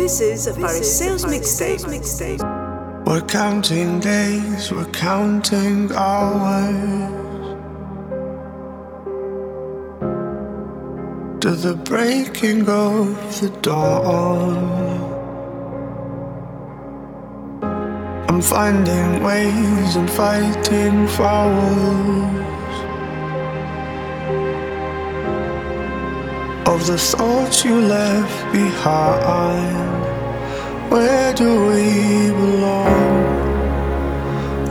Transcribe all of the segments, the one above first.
This is a Paris Sales Mixtape. We're counting days, we're counting hours. To the breaking of the dawn. I'm finding ways and fighting fouls of the thoughts you left behind. Where do we belong?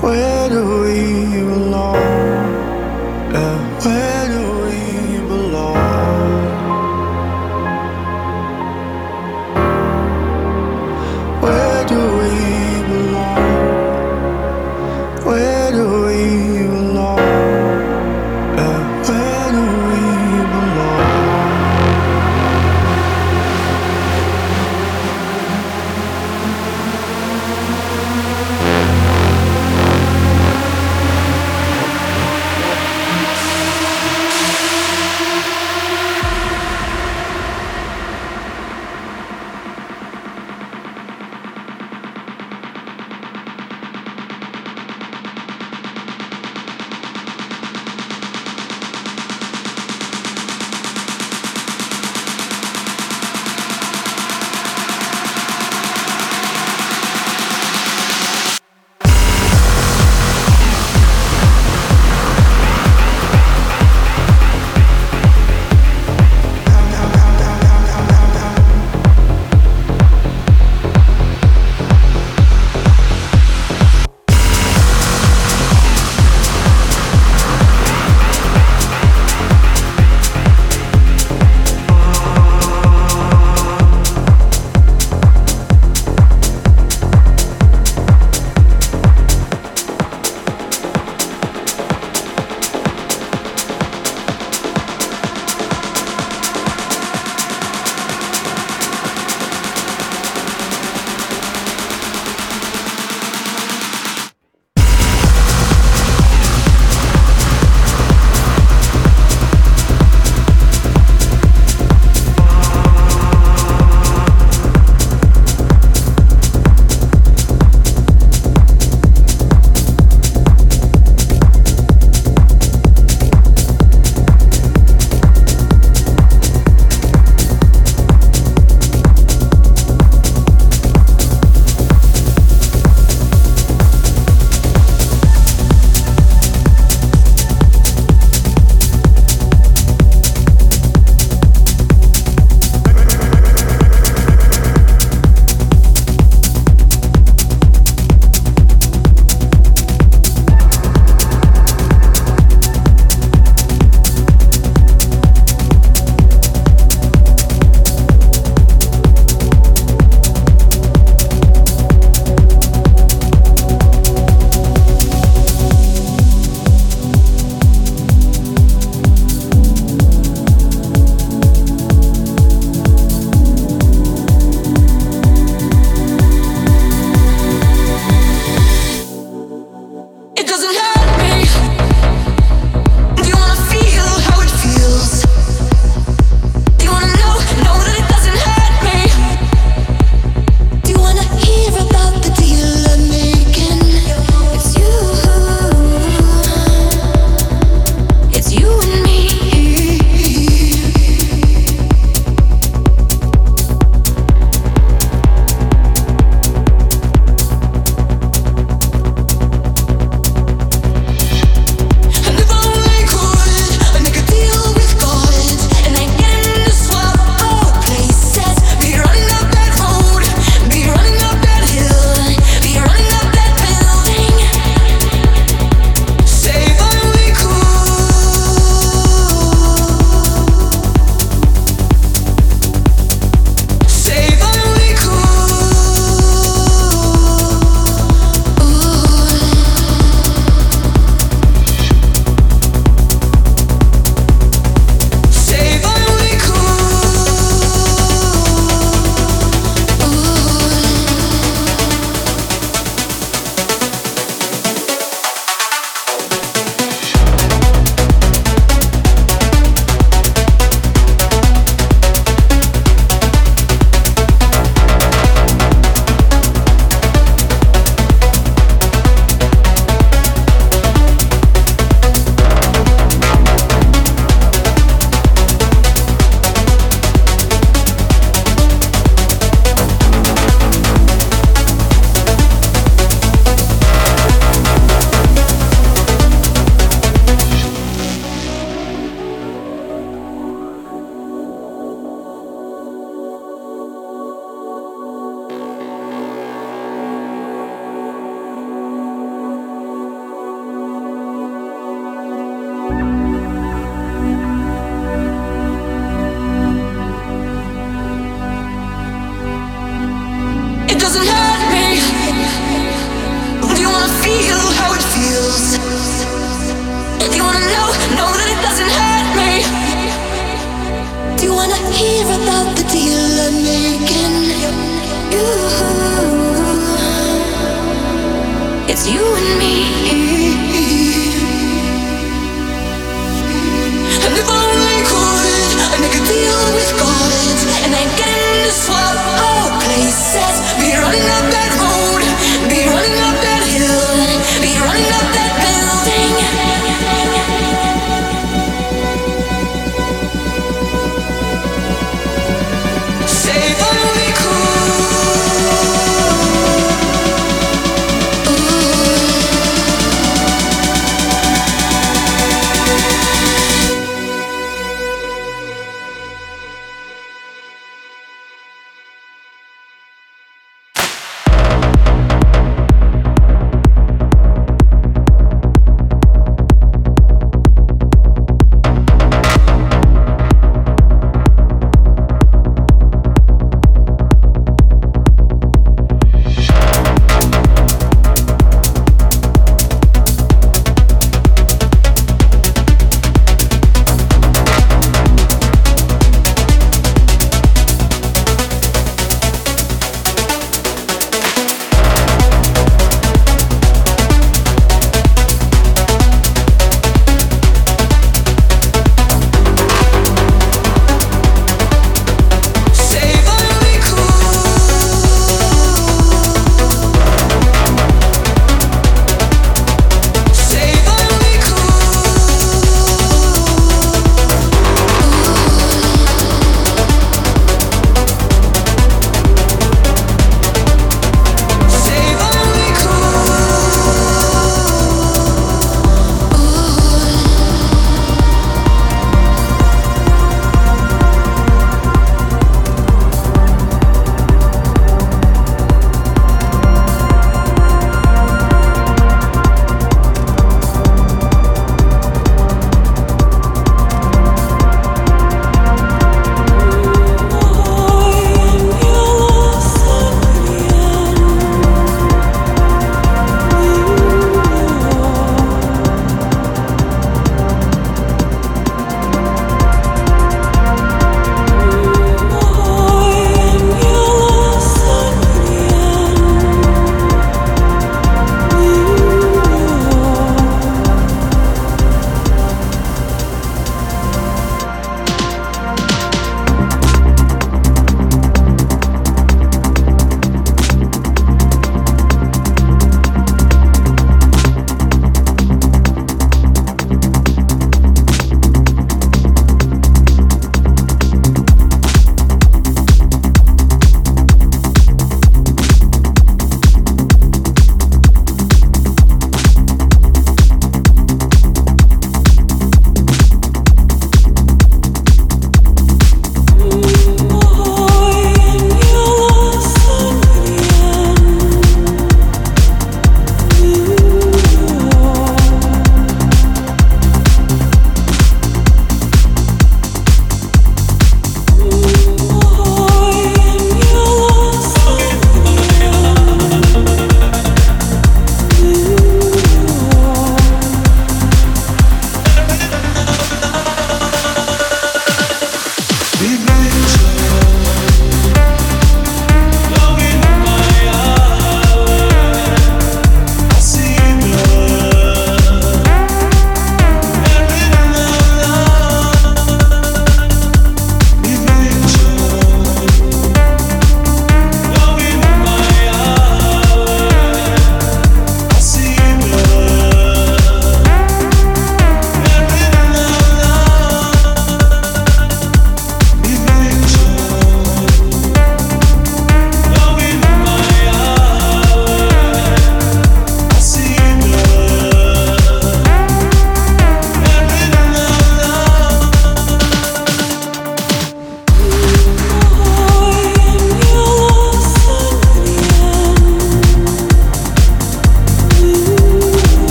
Where do we belong? Yeah, where do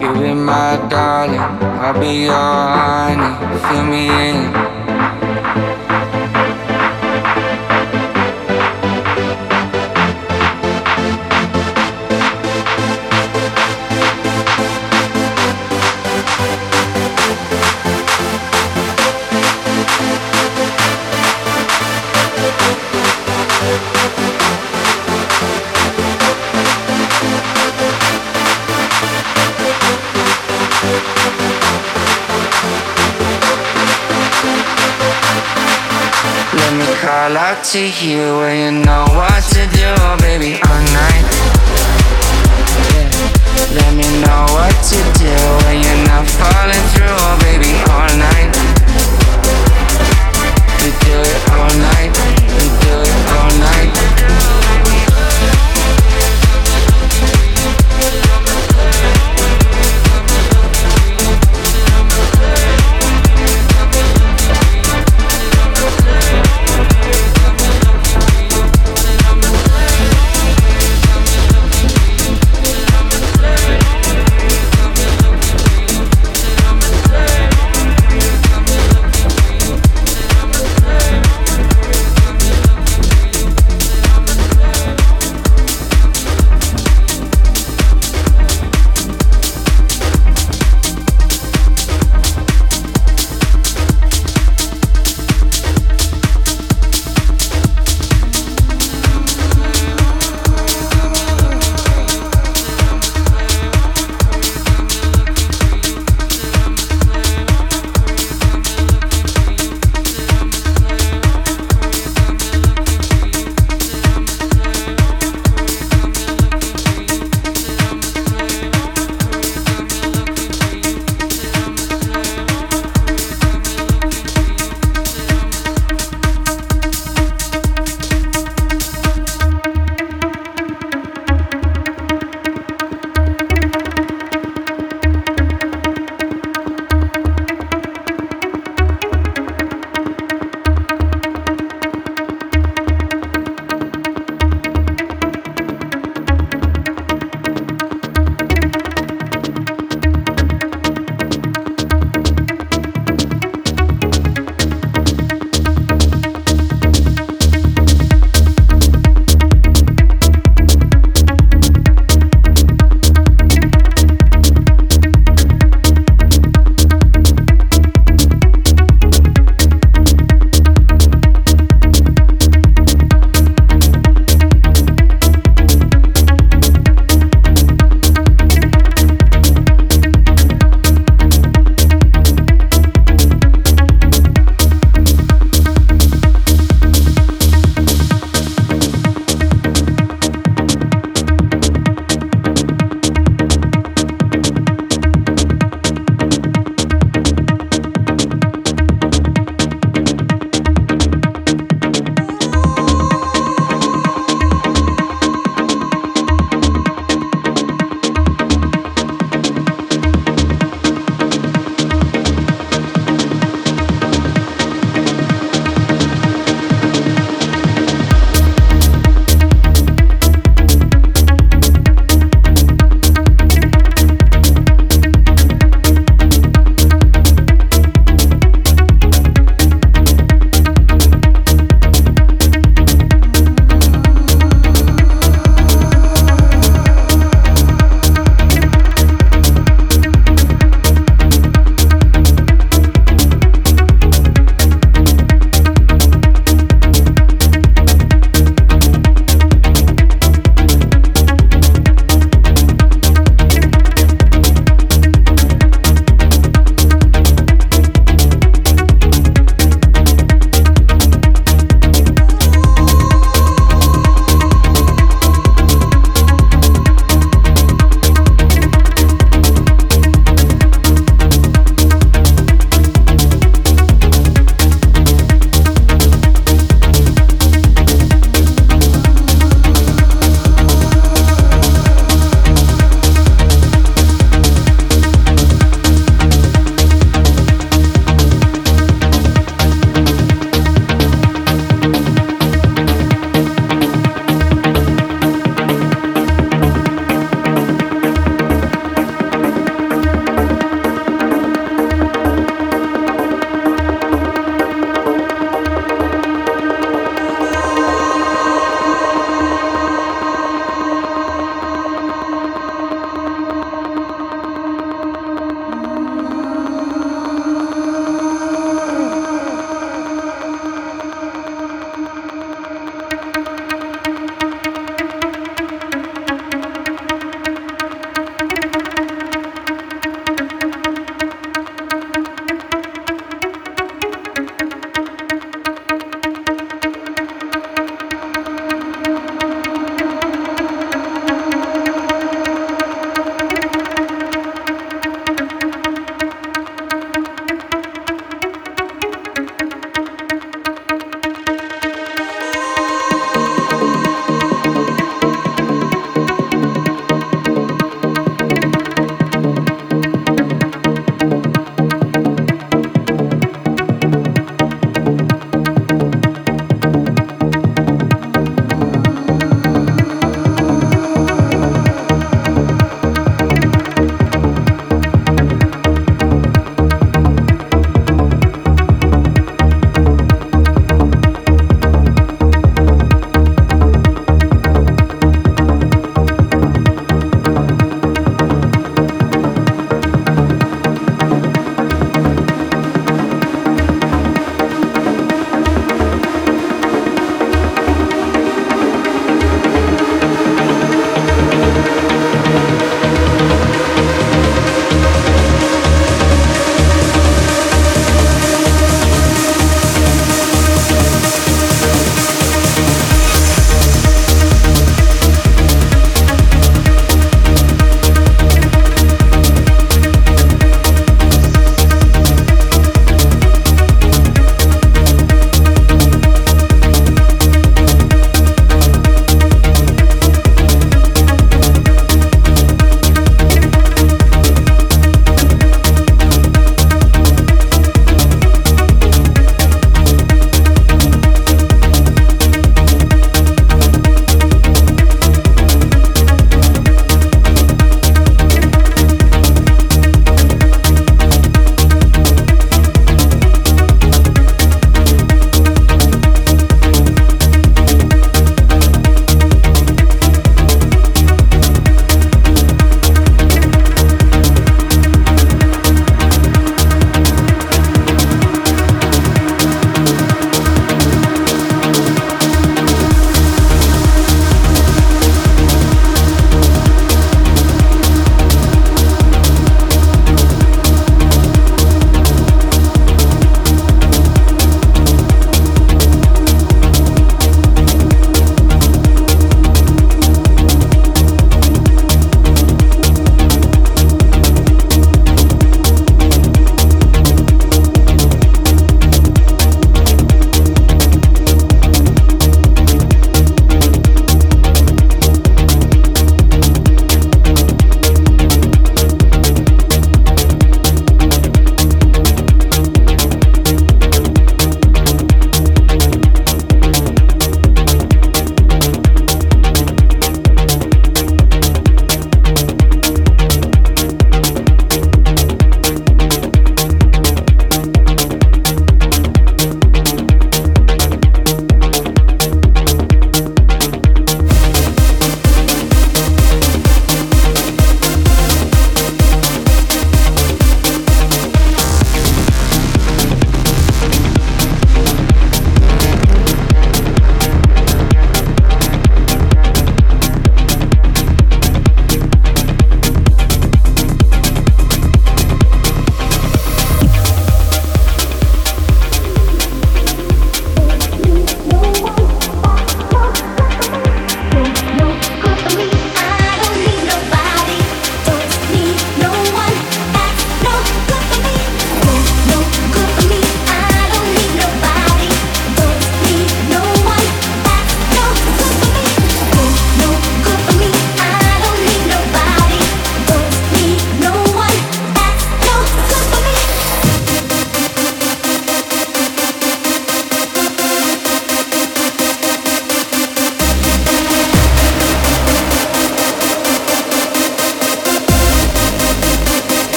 Give me, my darling, I'll be your honey. Fill me in to you and you know what to do.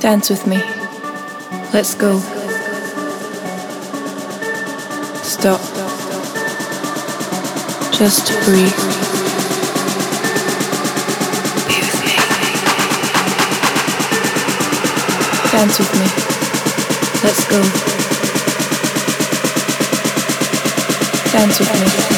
Dance with me. Let's go. Stop. Just breathe. Dance with me. Let's go. Dance with me.